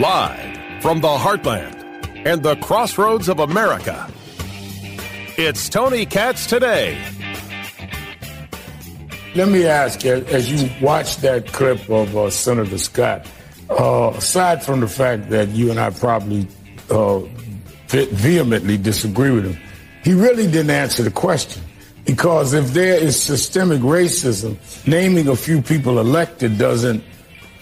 Live from the heartland and the crossroads of America. It's Tony Katz today. Let me ask you, as you watch that clip of uh, Senator Scott, uh, aside from the fact that you and I probably uh, vehemently disagree with him, he really didn't answer the question. Because if there is systemic racism, naming a few people elected doesn't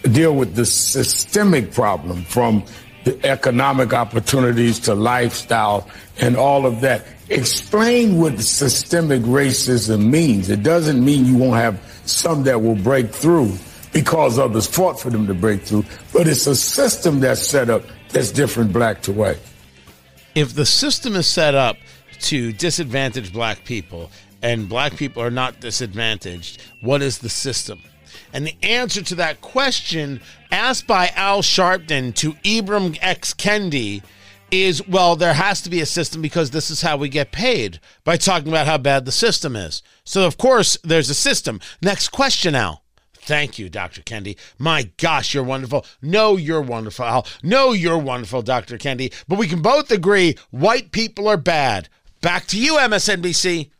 deal with the systemic problem from the economic opportunities to lifestyle and all of that. Explain what systemic racism means. It doesn't mean you won't have some that will break through because others fought for them to break through, but it's a system that's set up that's different black to white. If the system is set up to disadvantage black people and black people are not disadvantaged, what is the system? And the answer to that question, asked by Al Sharpton to Ibram X. Kendi, is well, there has to be a system because this is how we get paid by talking about how bad the system is. So, of course, there's a system. Next question, Al. Thank you, Dr. Kendi. My gosh, you're wonderful. No, you're wonderful, Al. No, you're wonderful, Dr. Kendi. But we can both agree white people are bad. Back to you, MSNBC.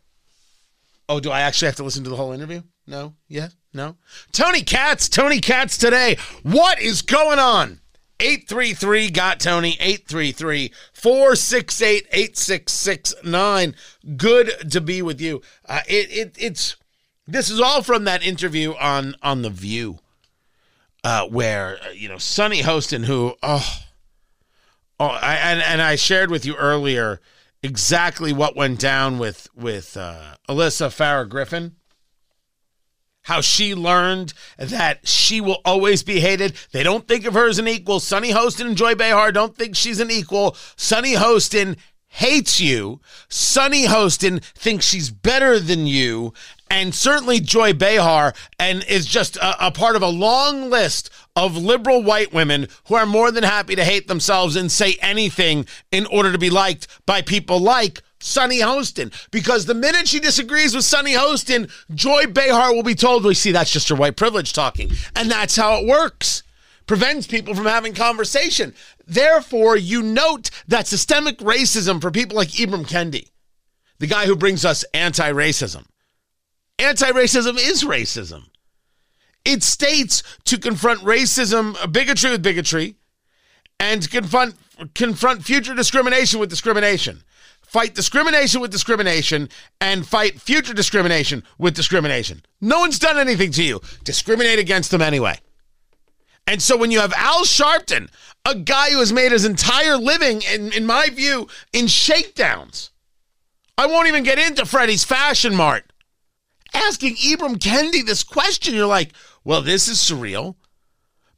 Oh, do I actually have to listen to the whole interview? No? Yes? No? Tony Katz, Tony Katz today. What is going on? 833 got Tony 833 468 8669 good to be with you uh, it, it it's this is all from that interview on on the view uh, where uh, you know Sunny Hostin who oh oh I, and and I shared with you earlier exactly what went down with with uh, Alyssa Farah Griffin how she learned that she will always be hated. They don't think of her as an equal. Sunny Hostin and Joy Behar don't think she's an equal. Sunny Hostin hates you. Sunny Hostin thinks she's better than you. And certainly Joy Behar and is just a, a part of a long list of liberal white women who are more than happy to hate themselves and say anything in order to be liked by people like Sunny Hostin. Because the minute she disagrees with Sunny Hostin, Joy Behar will be told, we see that's just her white privilege talking. And that's how it works. Prevents people from having conversation. Therefore, you note that systemic racism for people like Ibram Kendi, the guy who brings us anti racism. Anti racism is racism. It states to confront racism, uh, bigotry with bigotry, and confront confront future discrimination with discrimination fight discrimination with discrimination and fight future discrimination with discrimination. No one's done anything to you. Discriminate against them anyway. And so when you have Al Sharpton, a guy who has made his entire living, in, in my view, in shakedowns, I won't even get into Freddie's Fashion Mart, asking Ibram Kendi this question, you're like, well, this is surreal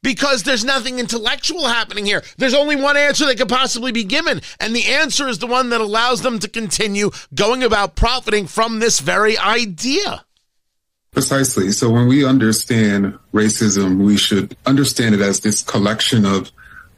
because there's nothing intellectual happening here. There's only one answer that could possibly be given, and the answer is the one that allows them to continue going about profiting from this very idea. Precisely. So when we understand racism, we should understand it as this collection of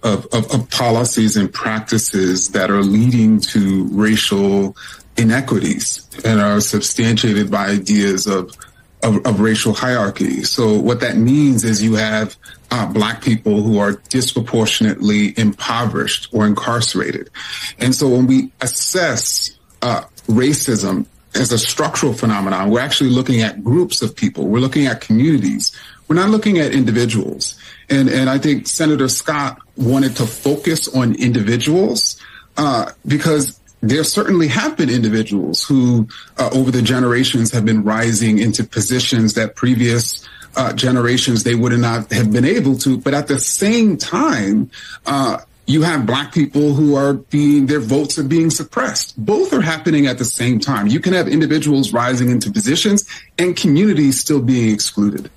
of, of, of policies and practices that are leading to racial inequities and are substantiated by ideas of of, of, racial hierarchy. So what that means is you have uh, black people who are disproportionately impoverished or incarcerated. And so when we assess uh, racism as a structural phenomenon, we're actually looking at groups of people. We're looking at communities. We're not looking at individuals. And, and I think Senator Scott wanted to focus on individuals uh, because there certainly have been individuals who, uh, over the generations, have been rising into positions that previous uh, generations they would not have been able to. But at the same time, uh, you have black people who are being their votes are being suppressed. Both are happening at the same time. You can have individuals rising into positions and communities still being excluded.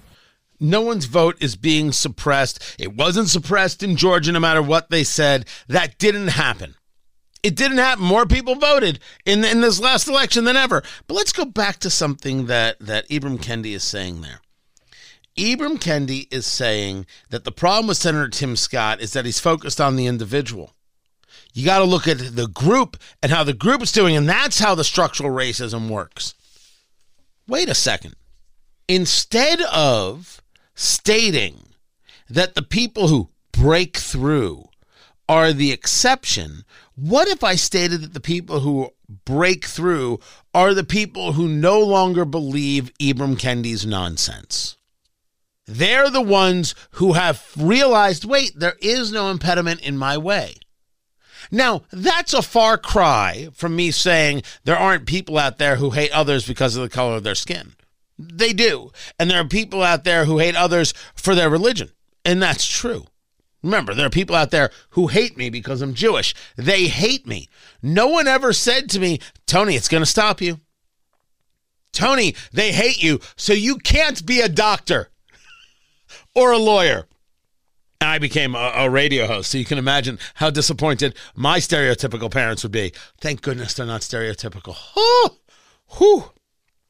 No one's vote is being suppressed. It wasn't suppressed in Georgia, no matter what they said. That didn't happen. It didn't happen. More people voted in, in this last election than ever. But let's go back to something that, that Ibram Kendi is saying there. Ibram Kendi is saying that the problem with Senator Tim Scott is that he's focused on the individual. You got to look at the group and how the group is doing, and that's how the structural racism works. Wait a second. Instead of stating that the people who break through are the exception, what if I stated that the people who break through are the people who no longer believe Ibram Kendi's nonsense? They're the ones who have realized wait, there is no impediment in my way. Now, that's a far cry from me saying there aren't people out there who hate others because of the color of their skin. They do. And there are people out there who hate others for their religion. And that's true. Remember, there are people out there who hate me because I'm Jewish. They hate me. No one ever said to me, Tony, it's going to stop you. Tony, they hate you, so you can't be a doctor or a lawyer. And I became a, a, radio host, so you can imagine how disappointed my stereotypical parents would be. Thank goodness they're not stereotypical. Oh, whew.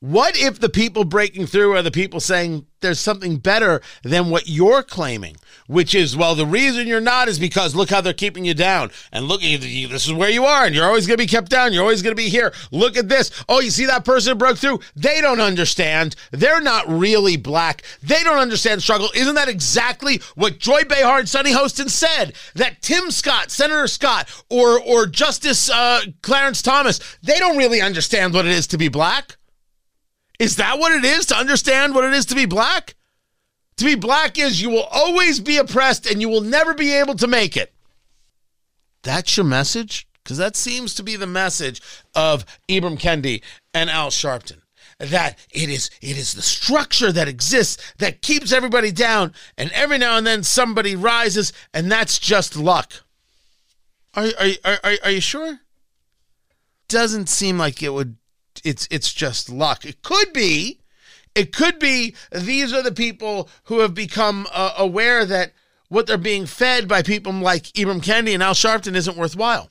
What if the people breaking through are the people saying there's something better than what you're claiming, which is, well, the reason you're not is because look how they're keeping you down. And look, this is where you are, and you're always going to be kept down. You're always going to be here. Look at this. Oh, you see that person broke through? They don't understand. They're not really black. They don't understand struggle. Isn't that exactly what Joy Behar and Sunny Hostin said? That Tim Scott, Senator Scott, or, or Justice uh, Clarence Thomas, they don't really understand what it is to be black. Is that what it is to understand what it is to be black? To be black is you will always be oppressed and you will never be able to make it. That's your message? Because that seems to be the message of Ibram Kendi and Al Sharpton. That it is it is the structure that exists that keeps everybody down, and every now and then somebody rises, and that's just luck. Are are are, are, are you sure? Doesn't seem like it would it's it's just luck. It could be, it could be these are the people who have become uh, aware that what they're being fed by people like Ibram Kendi and Al Sharpton isn't worthwhile.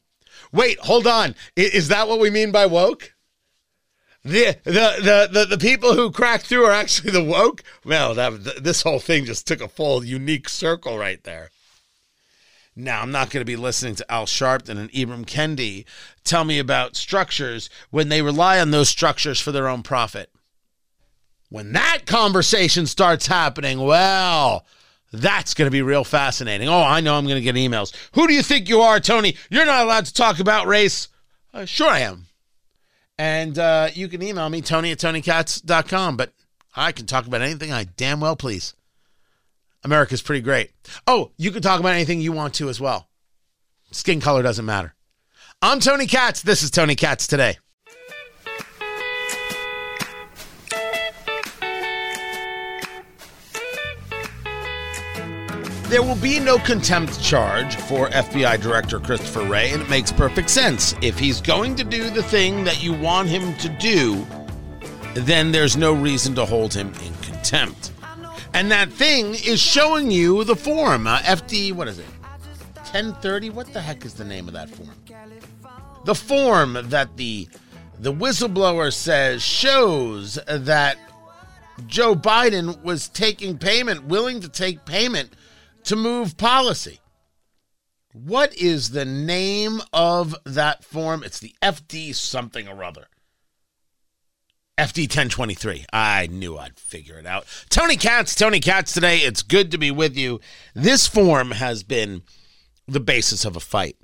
Wait, hold on. Is that what we mean by woke? The, the the the the people who cracked through are actually the woke. Well, that this whole thing just took a full unique circle right there. Now, I'm not going to be listening to Al Sharpton and Ibram Kendi tell me about structures when they rely on those structures for their own profit. When that conversation starts happening, well, that's going to be real fascinating. Oh, I know I'm going to get emails. Who do you think you are, Tony? You're not allowed to talk about race. Uh, sure, I am. And uh, you can email me, tony at tonykatz.com, but I can talk about anything I damn well please. America's pretty great. Oh, you can talk about anything you want to as well. Skin color doesn't matter. I'm Tony Katz. This is Tony Katz today. There will be no contempt charge for FBI Director Christopher Wray, and it makes perfect sense. If he's going to do the thing that you want him to do, then there's no reason to hold him in contempt. And that thing is showing you the form. Uh, FD, what is it? 1030? What the heck is the name of that form? The form that the the whistleblower says shows that Joe Biden was taking payment, willing to take payment to move policy. What is the name of that form? It's the FD something or other. FD 1023. I knew I'd figure it out. Tony Katz, Tony Katz today. It's good to be with you. This form has been the basis of a fight.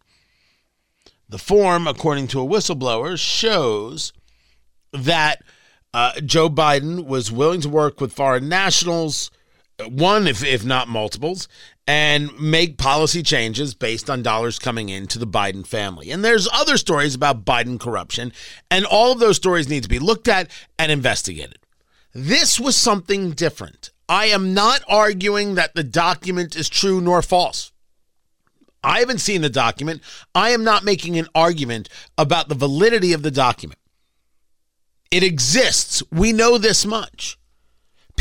The form, according to a whistleblower, shows that uh, Joe Biden was willing to work with foreign nationals, one, if, if not multiples, and make policy changes based on dollars coming into the Biden family. And there's other stories about Biden corruption, and all of those stories need to be looked at and investigated. This was something different. I am not arguing that the document is true nor false. I haven't seen the document. I am not making an argument about the validity of the document. It exists. We know this much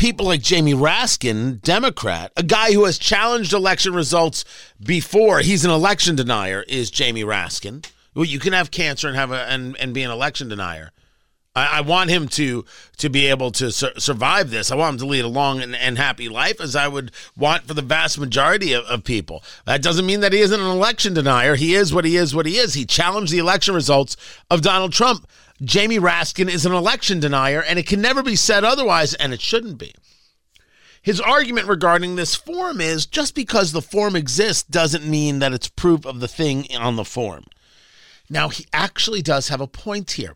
people like Jamie Raskin, Democrat, a guy who has challenged election results before. He's an election denier. Is Jamie Raskin? Well, you can have cancer and have a and, and be an election denier. I, I want him to to be able to sur- survive this. I want him to lead a long and, and, happy life, as I would want for the vast majority of, of people. That doesn't mean that he isn't an election denier. He is what he is. What he is. He challenged the election results of Donald Trump. Jamie Raskin is an election denier, and it can never be said otherwise, and it shouldn't be. His argument regarding this form is just because the form exists doesn't mean that it's proof of the thing on the form. Now, he actually does have a point here.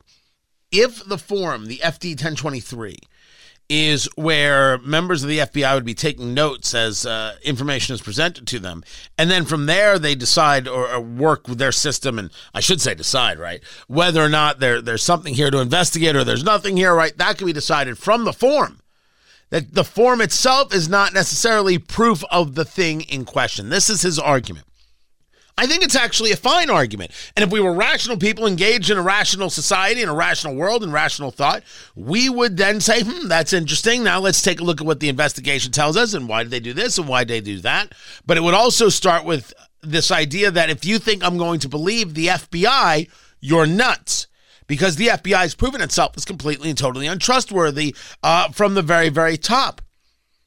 If the form, the FD 1023, is where members of the FBI would be taking notes as uh, information is presented to them. And then from there, they decide or, or, work with their system. And I should say decide, right? Whether or not there, there's something here to investigate or there's nothing here, right? That can be decided from the form. That the form itself is not necessarily proof of the thing in question. This is his argument. I think it's actually a fine argument. And if we were rational people engaged in a rational society, in a rational world, in rational thought, we would then say, hmm, that's interesting. Now let's take a look at what the investigation tells us and why did they do this and why did they do that. But it would also start with this idea that if you think I'm going to believe the FBI, you're nuts. Because the FBI has proven itself as completely and totally untrustworthy uh, from the very, very top.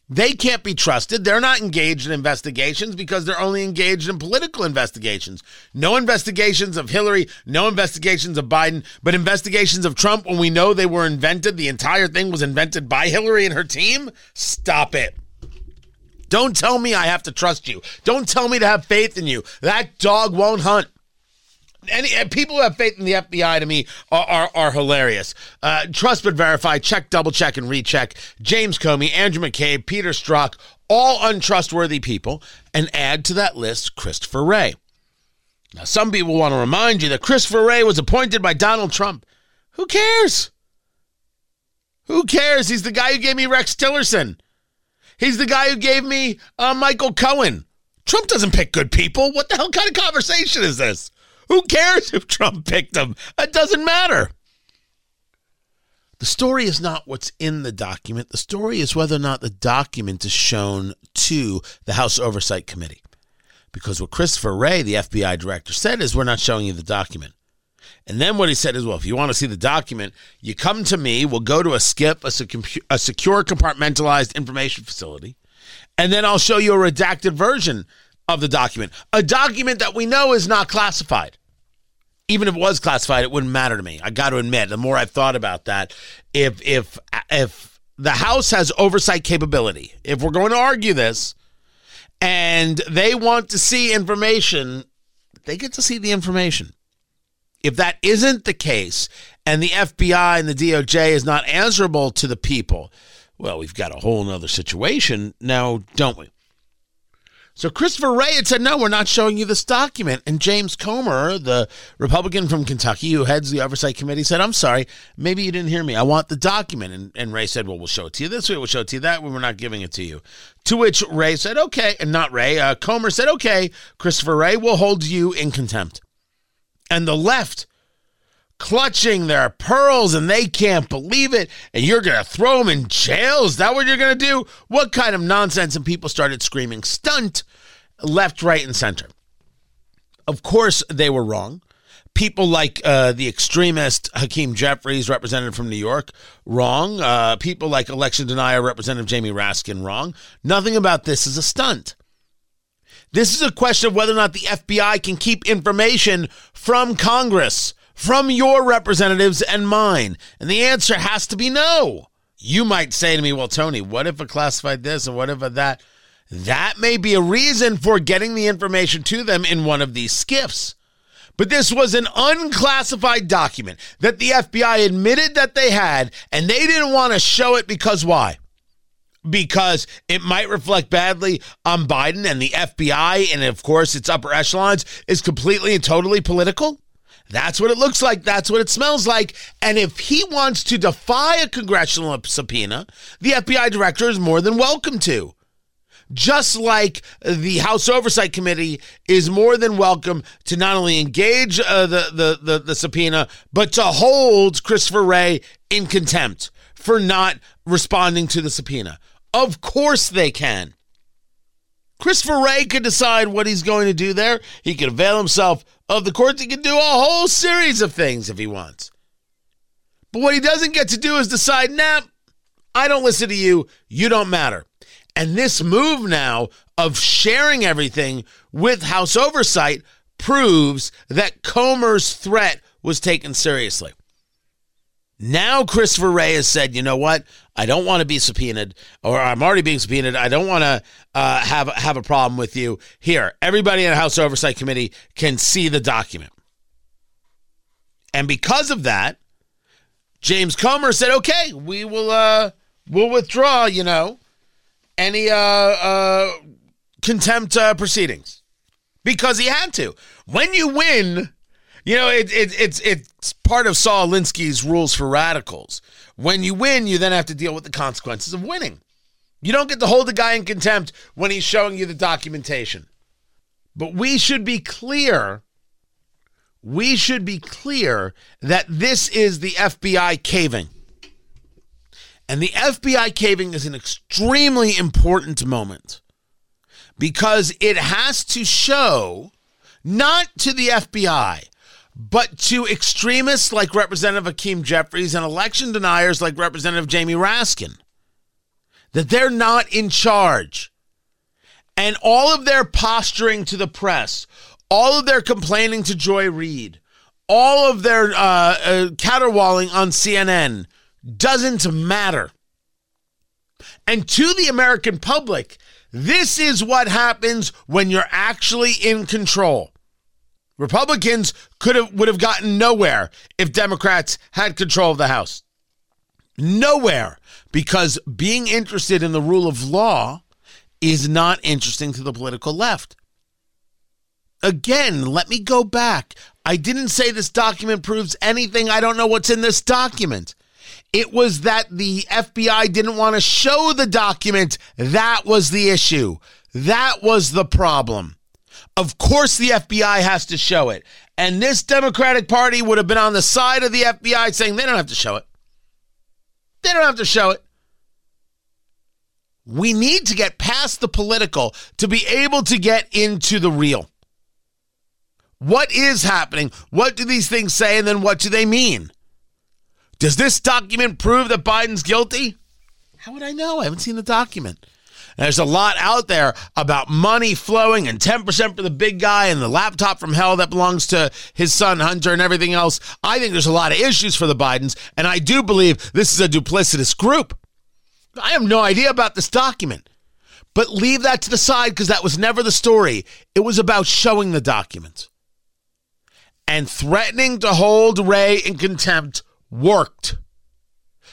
They can't be trusted. They're not engaged in investigations because they're only engaged in political investigations. No investigations of Hillary, no investigations of Biden, but investigations of Trump when we know they were invented. The entire thing was invented by Hillary and her team. Stop it. Don't tell me I have to trust you. Don't tell me to have faith in you. That dog won't hunt any people who have faith in the FBI to me are are, are hilarious. Uh, trust but verify, check, double check, and recheck. James Comey, Andrew McCabe, Peter Strzok, all untrustworthy people, and add to that list Christopher Wray. Now, some people want to remind you that Christopher Wray was appointed by Donald Trump. Who cares? Who cares? He's the guy who gave me Rex Tillerson. He's the guy who gave me uh, Michael Cohen. Trump doesn't pick good people. What the hell kind of conversation is this? Who cares if Trump picked them? It doesn't matter. The story is not what's in the document. The story is whether or not the document is shown to the House Oversight Committee. Because what Christopher Wray, the FBI director, said is, we're not showing you the document. And then what he said is, well, if you want to see the document, you come to me, we'll go to a SCIF, a, a secure compartmentalized information facility, and then I'll show you a redacted version of the document. A document that we know is not classified. Even if it was classified, it wouldn't matter to me. I got to admit, the more I've thought about that, if if if the House has oversight capability, if we're going to argue this, and they want to see information, they get to see the information. If that isn't the case, and the FBI and the DOJ is not answerable to the people, well, we've got a whole nother situation now, don't we? So Christopher Wray had said, no, we're not showing you this document. And James Comer, the Republican from Kentucky who heads the Oversight Committee, said, I'm sorry, maybe you didn't hear me. I want the document. And, and Wray said, well, we'll show it to you this way, we'll show it to you that way. We're not giving it to you. To which Wray said, okay, and not Wray, uh, Comer said, okay, Christopher Wray will hold you in contempt. And the left clutching their pearls and they can't believe it and you're going to throw them in jail? Is that what you're going to do? What kind of nonsense? And people started screaming stunt! left right and center. Of course they were wrong. People like uh, the extremist hakeem jeffries representative from new york wrong. Uh, people like election denier representative jamie raskin wrong. Nothing about this is a stunt. This is a question of whether or not the fbi can keep information from congress from your representatives and mine? And the answer has to be no. You might say to me, well, Tony, what if a classified this and what if that? That may be a reason for getting the information to them in one of these SCIFs. But this was an unclassified document that the FBI admitted that they had, and they didn't want to show it because why? Because it might reflect badly on Biden and the FBI, and of course, its upper echelons is completely and totally political. That's what it looks like. That's what it smells like. And if he wants to defy a congressional subpoena, the FBI director is more than welcome to. Just like the House Oversight Committee is more than welcome to not only engage uh, the, the, the, the subpoena, but to hold Christopher Wray in contempt for not responding to the subpoena. Of course they can. Christopher Wray could decide what he's going to do there. He could avail himself of the courts. He can do a whole series of things if he wants. But what he doesn't get to do is decide, nah, I don't listen to you. You don't matter. And this move now of sharing everything with House oversight proves that Comer's threat was taken seriously. Now Christopher Wray has said, you know what? I don't want to be subpoenaed, or I'm already being subpoenaed. I don't want to uh, have have a problem with you. Here, everybody in the House Oversight Committee can see the document, and because of that, James Comer said, "Okay, we will uh, we'll withdraw. You know, any uh, uh, contempt uh, proceedings because he had to. When you win." You know, it, it, it's it's part of Saul Alinsky's rules for radicals. When you win, you then have to deal with the consequences of winning. You don't get to hold the guy in contempt when he's showing you the documentation. But we should be clear. We should be clear that this is the FBI caving. And the FBI caving is an extremely important moment because it has to show, not to the FBI, but to extremists like Representative Hakeem Jeffries and election deniers like Representative Jamie Raskin, that they're not in charge. And all of their posturing to the press, all of their complaining to Joy Reid, all of their uh, uh, caterwauling on CNN doesn't matter. And to the American public, this is what happens when you're actually in control. Republicans could have would have gotten nowhere if Democrats had control of the House. Nowhere because being interested in the rule of law is not interesting to the political left. Again, let me go back. I didn't say this document proves anything. I don't know what's in this document. It was that the FBI didn't want to show the document. That was the issue. That was the problem. Of course, the FBI has to show it. And this Democratic Party would have been on the side of the FBI saying they don't have to show it. They don't have to show it. We need to get past the political to be able to get into the real. What is happening? What do these things say? And then what do they mean? Does this document prove that Biden's guilty? How would I know? I haven't seen the document. There's a lot out there about money flowing and 10% for the big guy and the laptop from hell that belongs to his son Hunter and everything else. I think there's a lot of issues for the Bidens, and I do believe this is a duplicitous group. I have no idea about this document. But leave that to the side because that was never the story. It was about showing the document. And threatening to hold Wray in contempt worked.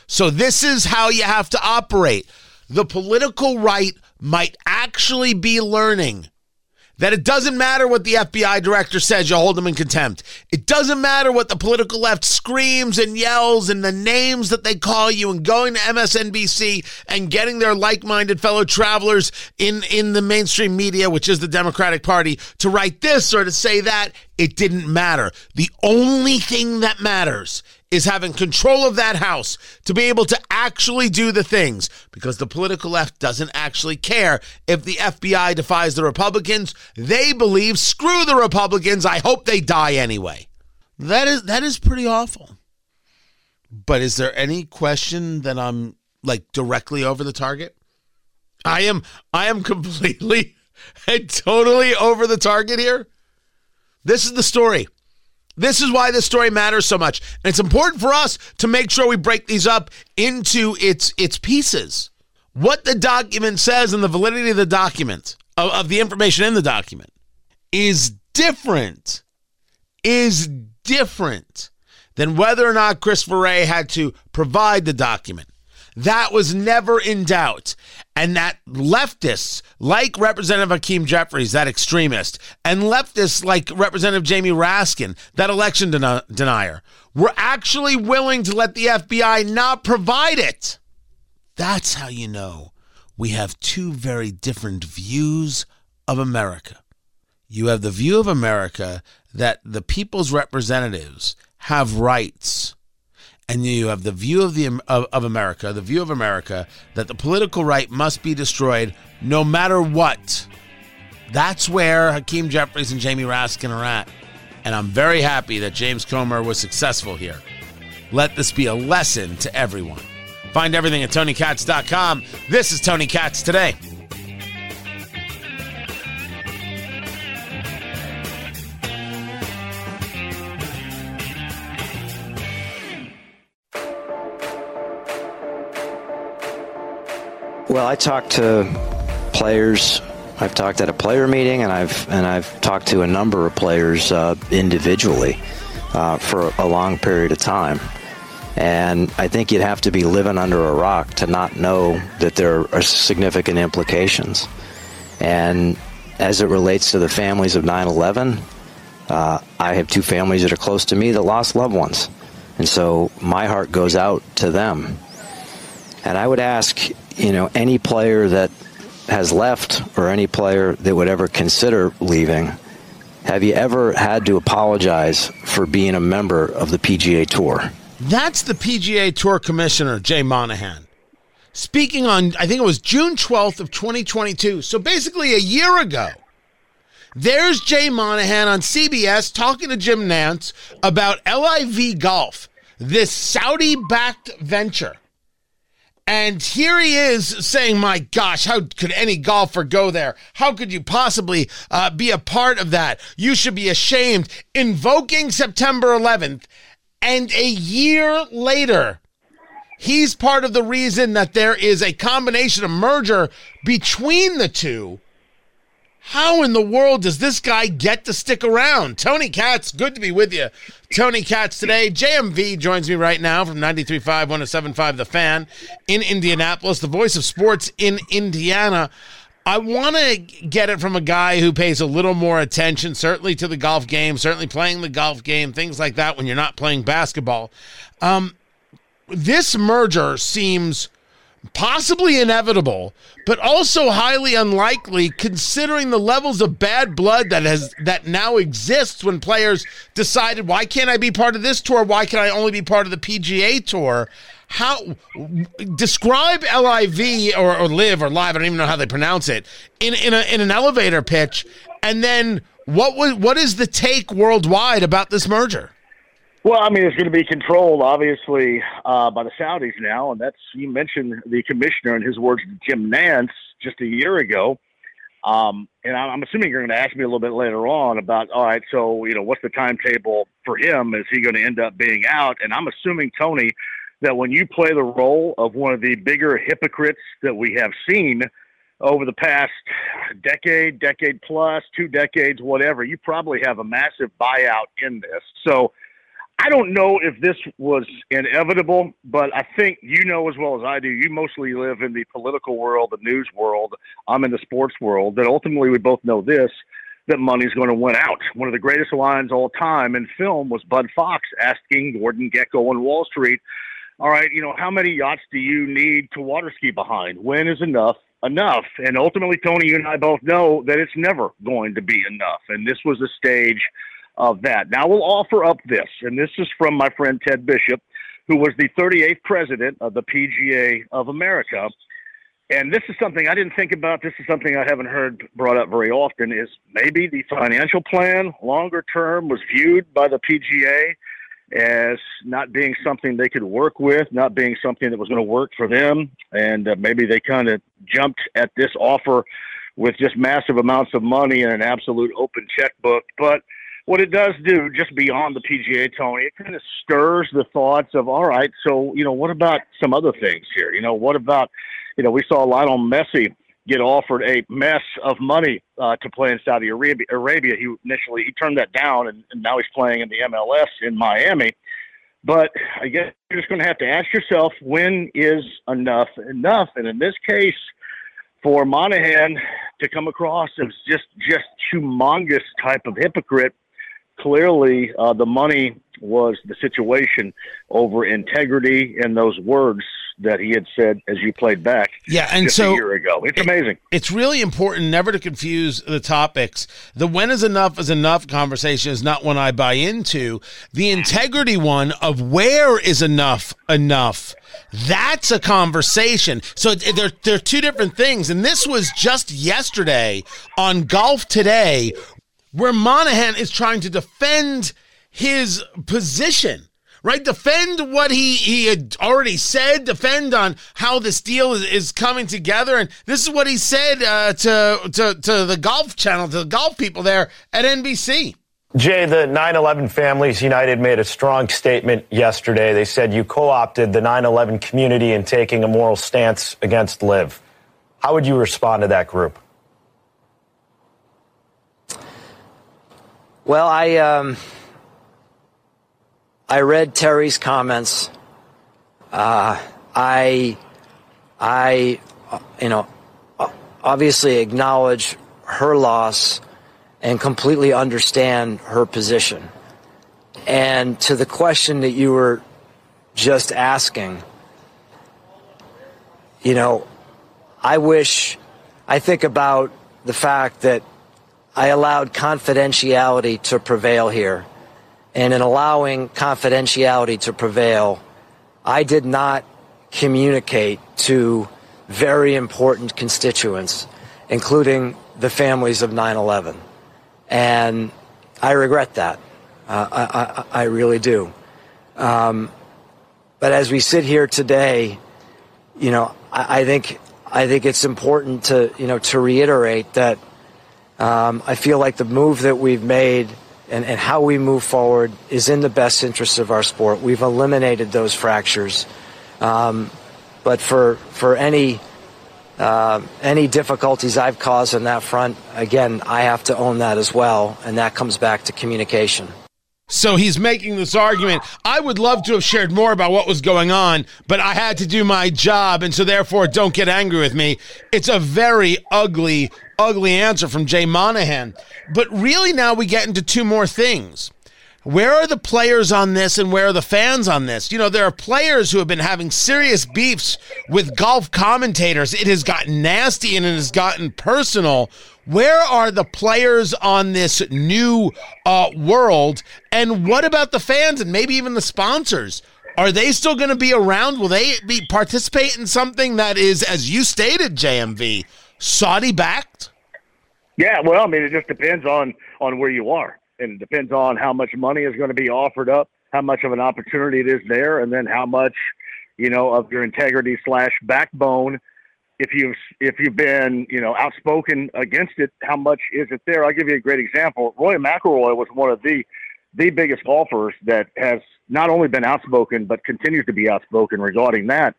So this is how you have to operate the political right might actually be learning that it doesn't matter what the FBI director says, you hold them in contempt. It doesn't matter what the political left screams and yells and the names that they call you and going to MSNBC and getting their like-minded fellow travelers in, in the mainstream media, which is the Democratic Party, to write this or to say that. It didn't matter. The only thing that matters is having control of that house to be able to actually do the things because the political left doesn't actually care if the FBI defies the Republicans. They believe screw the Republicans. I hope they die anyway. That is that is pretty awful. But is there any question that I'm like directly over the target? I am I am completely and totally over the target here. This is the story. This is why this story matters so much. And it's important for us to make sure we break these up into its its pieces. What the document says and the validity of the document, of, of the information in the document, is different. Is different than whether or not Christopher Wray had to provide the document. That was never in doubt. And that leftists like Representative Hakeem Jeffries, that extremist, and leftists like Representative Jamie Raskin, that election den- denier, were actually willing to let the FBI not provide it. That's how you know we have two very different views of America. You have the view of America that the people's representatives have rights and you have the view of the of, of America, the view of America that the political right must be destroyed no matter what. That's where Hakeem Jeffries and Jamie Raskin are at. And I'm very happy that James Comer was successful here. Let this be a lesson to everyone. Find everything at TonyKatz.com. This is Tony Katz today. Well, I talked to players. I've talked at a player meeting, and I've and I've talked to a number of players uh, individually uh, for a long period of time. And I think you'd have to be living under a rock to not know that there are significant implications. And as it relates to the families of 9 11, uh, I have two families that are close to me that lost loved ones. And so my heart goes out to them. And I would ask, you know, any player that has left or any player that would ever consider leaving, have you ever had to apologize for being a member of the PGA Tour? That's the PGA Tour Commissioner, Jay Monahan. Speaking on, I think it was June 12th of 2022. So basically a year ago. There's Jay Monahan on CBS talking to Jim Nantz about LIV Golf, this Saudi backed venture. And here he is saying, My gosh, how could any golfer go there? How could you possibly uh, be a part of that? You should be ashamed. Invoking September 11th. And a year later, he's part of the reason that there is a combination of merger between the two how in the world does this guy get to stick around? Tony Katz, good to be with you. Tony Katz today. JMV joins me right now from 93.5, 107.5 The Fan in Indianapolis, the voice of sports in Indiana. I want to get it from a guy who pays a little more attention, certainly to the golf game, certainly playing the golf game, things like that when you're not playing basketball. Um, this merger seems possibly inevitable, but also highly unlikely considering the levels of bad blood that has that now exists when players decided why can't I be part of this tour? Why can I only be part of the PGA tour? How describe LIV or, or live or live, I don't even know how they pronounce it, in in, a, in an elevator pitch, and then what was what is the take worldwide about this merger? Well, I mean, it's going to be controlled, obviously, uh, by the Saudis now, and that's you mentioned the commissioner and his words to Jim Nantz just a year ago. Um, and I'm assuming you're going to ask me a little bit later on about, all right, so you know, what's the timetable for him? Is he going to end up being out? And I'm assuming Tony that when you play the role of one of the bigger hypocrites that we have seen over the past decade, decade plus, two decades, whatever, you probably have a massive buyout in this. So I don't know if this was inevitable, but I think you know as well as I do. You mostly live in the political world, the news world. I'm in the sports world. That ultimately we both know this that money's going to win out. One of the greatest lines all time in film was Bud Fox asking Gordon Gekko on Wall Street, "All right, you know how many yachts do you need to water ski behind? When is enough?" Enough. And ultimately, Tony, you and I both know that it's never going to be enough. And this was a stage of that. Now we'll offer up this, and this is from my friend Ted Bishop, who was the 38th president of the PGA of America. And this is something I didn't think about. This is something I haven't heard brought up very often. Is maybe the financial plan, longer term, was viewed by the PGA as not being something they could work with, not being something that was going to work for them, and uh, maybe they kind of jumped at this offer with just massive amounts of money and an absolute open checkbook. But what it does do, just beyond the PGA, Tony, it kind of stirs the thoughts of, all right, so, you know, what about some other things here? You know, what about, you know, we saw Lionel Messi get offered a mess of money uh, to play in Saudi Arabia. Arabia. He initially he turned that down, and, and now he's playing in the MLS in Miami. But I guess you're just going to have to ask yourself when is enough enough? And in this case, for Monahan to come across as just just humongous type of hypocrite clearly uh, the money was the situation over integrity and those words that he had said as you played back yeah and so a year ago. It's amazing. it's really important never to confuse the topics. The when is enough is enough conversation is not one i buy into. The integrity one of where is enough enough. That's a conversation. So they're, they're two different things. And this was just yesterday on Golf Today where Monahan is trying to defend his position, right? Defend what he, he had already said, defend on how this deal is, is coming together. And this is what he said uh, to, to, to the golf channel, to the golf people there at NBC. Jay, the 9 11 Families United made a strong statement yesterday. They said you co opted the 9 11 community in taking a moral stance against LIV. How would you respond to that group? Well, I um, I read Terry's comments. Uh, I I you know obviously acknowledge her loss and completely understand her position. And to the question that you were just asking, you know, I wish, I think about the fact that I allowed confidentiality to prevail here. And in allowing confidentiality to prevail, I did not communicate to very important constituents, including the families of 9 11. And I regret that. Uh, I, I, I, really do. Um, but as we sit here today, you know, I, I, think I think it's important to you know to reiterate that um, I feel like the move that we've made and, and how we move forward is in the best interest of our sport. We've eliminated those fractures. Um, but for for any uh, any difficulties I've caused on that front, again, I have to own that as well, and that comes back to communication. So he's making this argument. I would love to have shared more about what was going on, but I had to do my job, and so therefore don't get angry with me. It's a very ugly, ugly answer from Jay Monahan. But really, now we get into two more things. Where are the players on this and where are the fans on this? You know, there are players who have been having serious beefs with golf commentators. It has gotten nasty and it has gotten personal. Where are the players on this new uh, world? And what about the fans and maybe even the sponsors? Are they still going to be around? Will they be participate in something that is, as you stated, JMV, Saudi backed? Yeah, well, I mean, it just depends on on where you are and it depends on how much money is going to be offered up, how much of an opportunity it is there, and then how much, you know, of your integrity slash backbone. If you've if you've been you know outspoken against it, how much is it there? I'll give you a great example. Rory McIlroy was one of the the biggest golfers that has not only been outspoken but continues to be outspoken regarding that.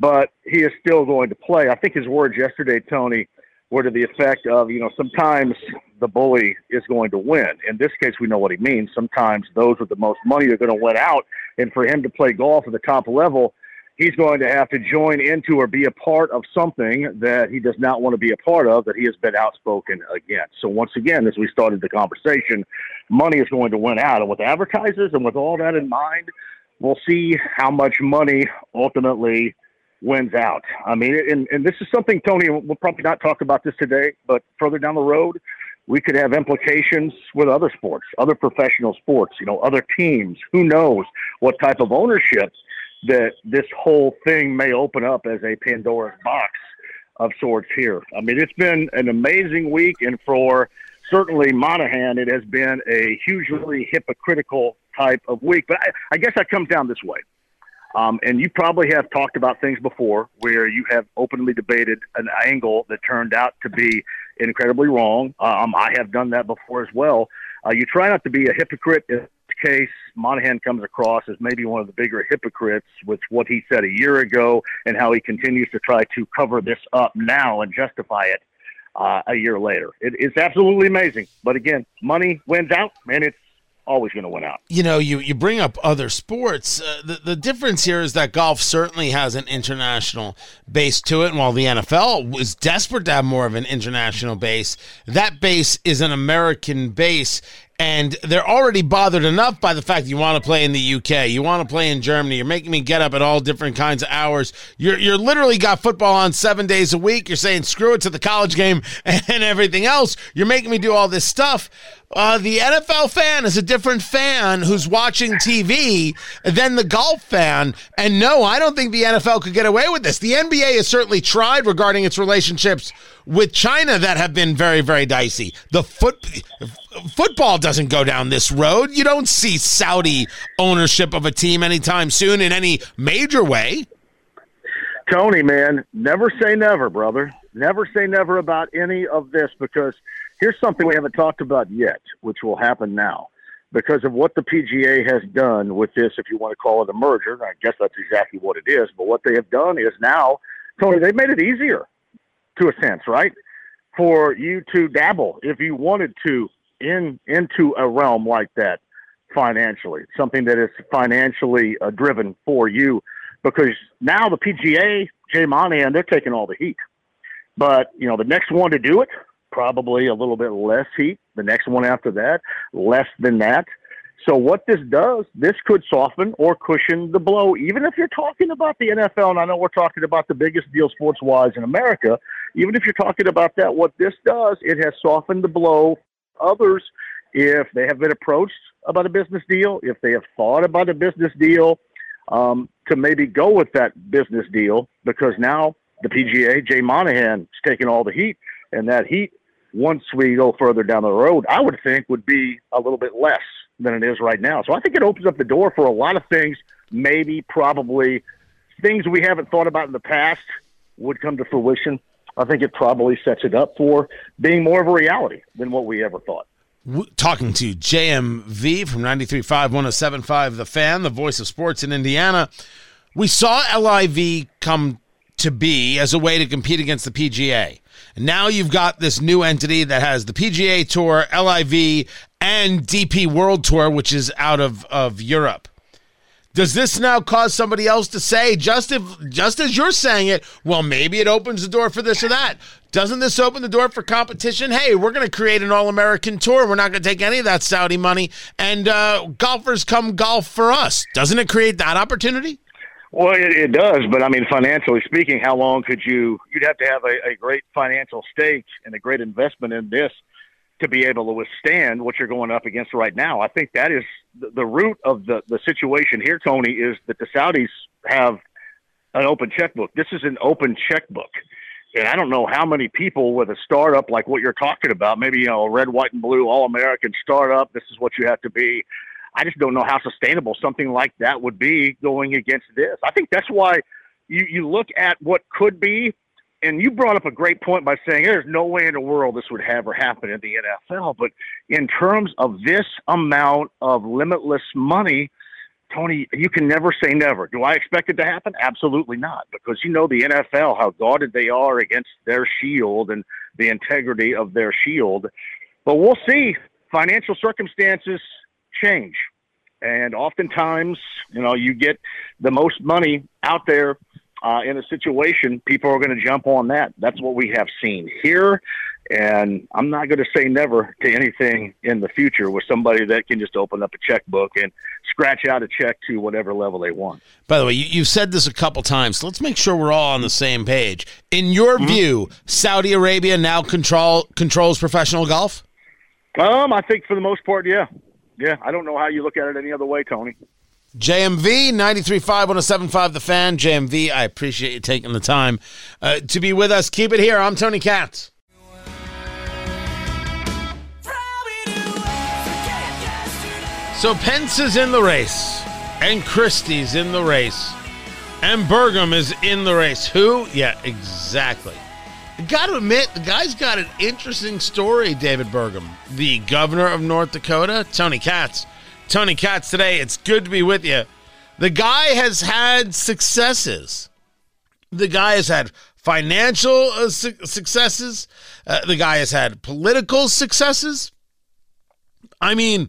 But he is still going to play. I think his words yesterday, Tony, were to the effect of, you know, sometimes the bully is going to win. In this case, we know what he means. Sometimes those with the most money are going to win out. And for him to play golf at the top level, he's going to have to join into or be a part of something that he does not want to be a part of that he has been outspoken against. So once again, as we started the conversation, money is going to win out. And with advertisers and with all that in mind, we'll see how much money ultimately wins out. I mean, and, and this is something, Tony, we'll probably not talk about this today, but further down the road, we could have implications with other sports, other professional sports, you know, other teams. Who knows what type of ownership that this whole thing may open up as a Pandora's box of sorts here. I mean, it's been an amazing week, and for certainly Monahan, it has been a hugely hypocritical type of week. But I, I guess that comes down this way. Um, and you probably have talked about things before where you have openly debated an angle that turned out to be incredibly wrong. Um, I have done that before as well. Uh, you try not to be a hypocrite. In this case, Monahan comes across as maybe one of the bigger hypocrites with what he said a year ago and how he continues to try to cover this up now and justify it uh, a year later. It, it's absolutely amazing. But again, money wins out, and it's always going to win out. You know, you, you bring up other sports. Uh, the, the difference here is that golf certainly has an international base to it. And while the NFL was desperate to have more of an international base, that base is an American base and they're already bothered enough by the fact you want to play in the UK, you want to play in Germany. You're making me get up at all different kinds of hours. You're you're literally got football on seven days a week. You're saying screw it to the college game and everything else. You're making me do all this stuff. Uh, the NFL fan is a different fan who's watching TV than the golf fan. And no, I don't think the NFL could get away with this. The NBA has certainly tried regarding its relationships with China that have been very, very dicey. The foot football doesn't go down this road. You don't see Saudi ownership of a team anytime soon in any major way. Tony, man, never say never, brother. Never say never about any of this because here's something we haven't talked about yet, which will happen now. Because of what the PGA has done with this, if you want to call it a merger, I guess that's exactly what it is. But what they have done is now, Tony, they've made it easier to a sense, right? For you to dabble if you wanted to in into a realm like that financially, something that is financially uh, driven for you, because now the PGA, Jay Monahan, they're taking all the heat. But you know, the next one to do it, probably a little bit less heat. The next one after that, less than that. So what this does, this could soften or cushion the blow, even if you're talking about the NFL. And I know we're talking about the biggest deal sports wise in America. Even if you're talking about that, what this does, it has softened the blow. Others, if they have been approached about a business deal, if they have thought about a business deal, um, to maybe go with that business deal because now the PGA, Jay Monahan, is taking all the heat, and that heat, once we go further down the road, I would think would be a little bit less than it is right now. So I think it opens up the door for a lot of things, maybe, probably things we haven't thought about in the past would come to fruition. I think it probably sets it up for being more of a reality than what we ever thought. Talking to JMV from 93.5, 107.5, The Fan, the voice of sports in Indiana. We saw LIV come to be as a way to compete against the PGA. And now you've got this new entity that has the PGA Tour, LIV, and DP World Tour, which is out of, of Europe. Does this now cause somebody else to say, just if just as you're saying it, well, maybe it opens the door for this or that? Doesn't this open the door for competition? Hey, we're going to create an all-American tour. We're not going to take any of that Saudi money, and uh, golfers come golf for us. Doesn't it create that opportunity? Well, it, it does, but I mean, financially speaking, how long could you? You'd have to have a, a great financial stake and a great investment in this to be able to withstand what you're going up against right now. I think that is the, the root of the the situation here, Tony, is that the Saudis have an open checkbook. This is an open checkbook. And I don't know how many people with a startup like what you're talking about, maybe you know, red, white, and blue all American startup, this is what you have to be I just don't know how sustainable something like that would be going against this. I think that's why you, you look at what could be, and you brought up a great point by saying there's no way in the world this would ever happen in the NFL. But in terms of this amount of limitless money, Tony, you can never say never. Do I expect it to happen? Absolutely not, because you know the NFL, how guarded they are against their shield and the integrity of their shield. But we'll see. Financial circumstances change. And oftentimes, you know, you get the most money out there uh, in a situation, people are going to jump on that. That's what we have seen here. And I'm not going to say never to anything in the future with somebody that can just open up a checkbook and scratch out a check to whatever level they want. By the way, you, have said this a couple times. So let's make sure we're all on the same page. In your mm-hmm. view, Saudi Arabia now control controls professional golf? Um, I think for the most part, yeah yeah, I don't know how you look at it any other way, Tony. JMV 93.5, 107.5 The Fan. JMV, I appreciate you taking the time uh, to be with us. Keep it here. I'm Tony Katz. So Pence is in the race, and Christie's in the race, and Burgum is in the race. Who? Yeah, exactly. Got to admit, the guy's got an interesting story, David Burgum, the governor of North Dakota, Tony Katz. Tony Katz today, it's good to be with you. The guy has had successes. The guy has had financial uh, su- successes. Uh, the guy has had political successes. I mean,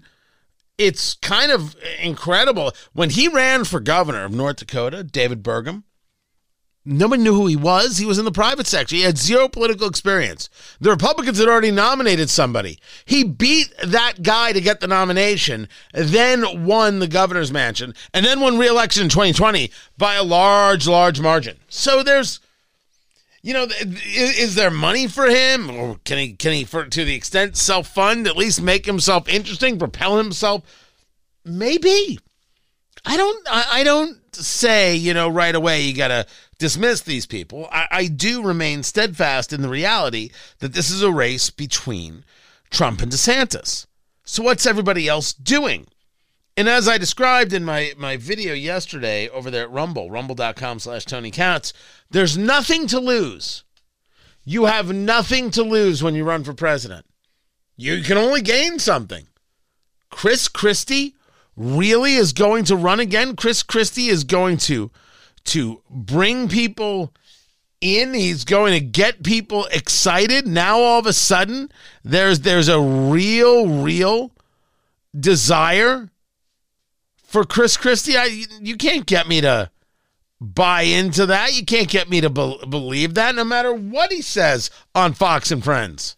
it's kind of incredible. When he ran for governor of North Dakota, David Burgum, Nobody knew who he was. He was in the private sector. He had zero political experience. The Republicans had already nominated somebody. He beat that guy to get the nomination, then won the governor's mansion, and then won re-election in 2020 by a large, large margin. So there's, you know, is there money for him, or can he, can he, for to the extent self-fund, at least make himself interesting, propel himself? Maybe. I don't. I, don't say you know right away you gotta dismiss these people. I, I do remain steadfast in the reality that this is a race between Trump and DeSantis. So what's everybody else doing? And as I described in my, my video yesterday over there at Rumble, rumble.com slash Tony Katz, there's nothing to lose. You have nothing to lose when you run for president. You can only gain something. Chris Christie really is going to run again. Chris Christie is going to to bring people in. He's going to get people excited. Now all of a sudden, there's there's a real, real desire for Chris Christie. I, you can't get me to buy into that. You can't get me to be- believe that, no matter what he says on Fox and Friends.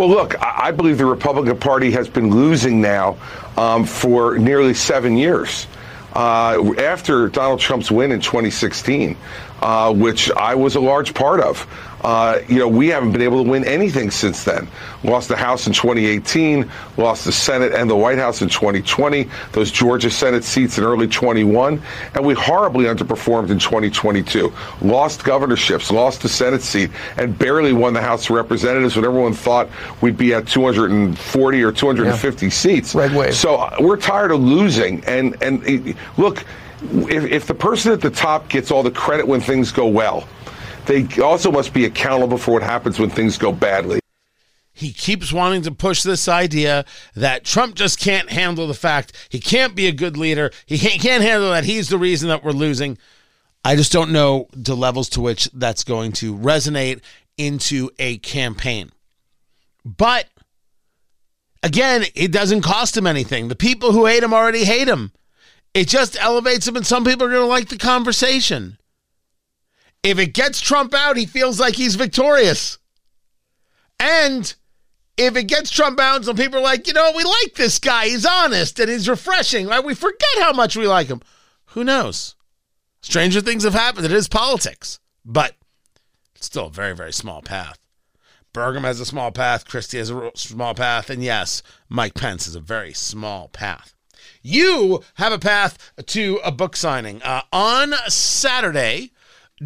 Well, look, I believe the Republican Party has been losing now um, for nearly seven years. Uh, after Donald Trump's win in 2016, uh, which I was a large part of. Uh, you know, we haven't been able to win anything since then. Lost the House in 2018, lost the Senate and the White House in 2020, those Georgia Senate seats in early 21, and we horribly underperformed in 2022. Lost governorships, lost the Senate seat, and barely won the House of Representatives when everyone thought we'd be at 240 or 250 yeah. seats. Red wave. So uh, we're tired of losing. And and look, if, if the person at the top gets all the credit when things go well, they also must be accountable for what happens when things go badly. He keeps wanting to push this idea that Trump just can't handle the fact he can't be a good leader. He can't handle that he's the reason that we're losing. I just don't know the levels to which that's going to resonate into a campaign. But again, it doesn't cost him anything. The people who hate him already hate him. It just elevates him, and some people are going to like the conversation. If it gets Trump out, he feels like he's victorious. And if it gets Trump out, some people are like, you know, we like this guy. He's honest and he's refreshing. Right? we forget how much we like him. Who knows? Stranger things have happened. It is politics, but it's still a very, very small path. Burgum has a small path. Christie has a small path. And yes, Mike Pence has a very small path you have a path to a book signing uh, on Saturday,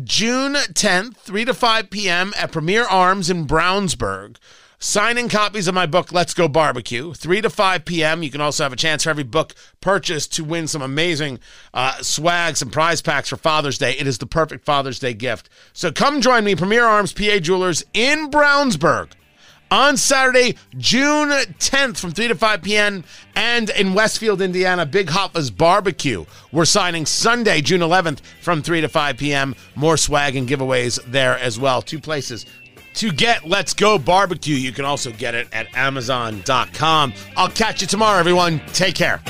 June 10th, 3 to 5 p.m. at Premier Arms in Brownsburg. Signing copies of my book, Let's Go Barbecue, 3 to 5 p.m. You can also have a chance for every book purchased to win some amazing uh, swags and prize packs for Father's Day. It is the perfect Father's Day gift. So come join me, Premier Arms PA Jewelers in Brownsburg on Saturday, June 10th from 3 to 5 p.m. and in Westfield, Indiana, Big Hoffa's Barbecue. We're signing Sunday, June 11th from 3 to 5 p.m. More swag and giveaways there as well. Two places to get Let's Go Barbecue. You can also get it at Amazon.com. I'll catch you tomorrow, everyone. Take care.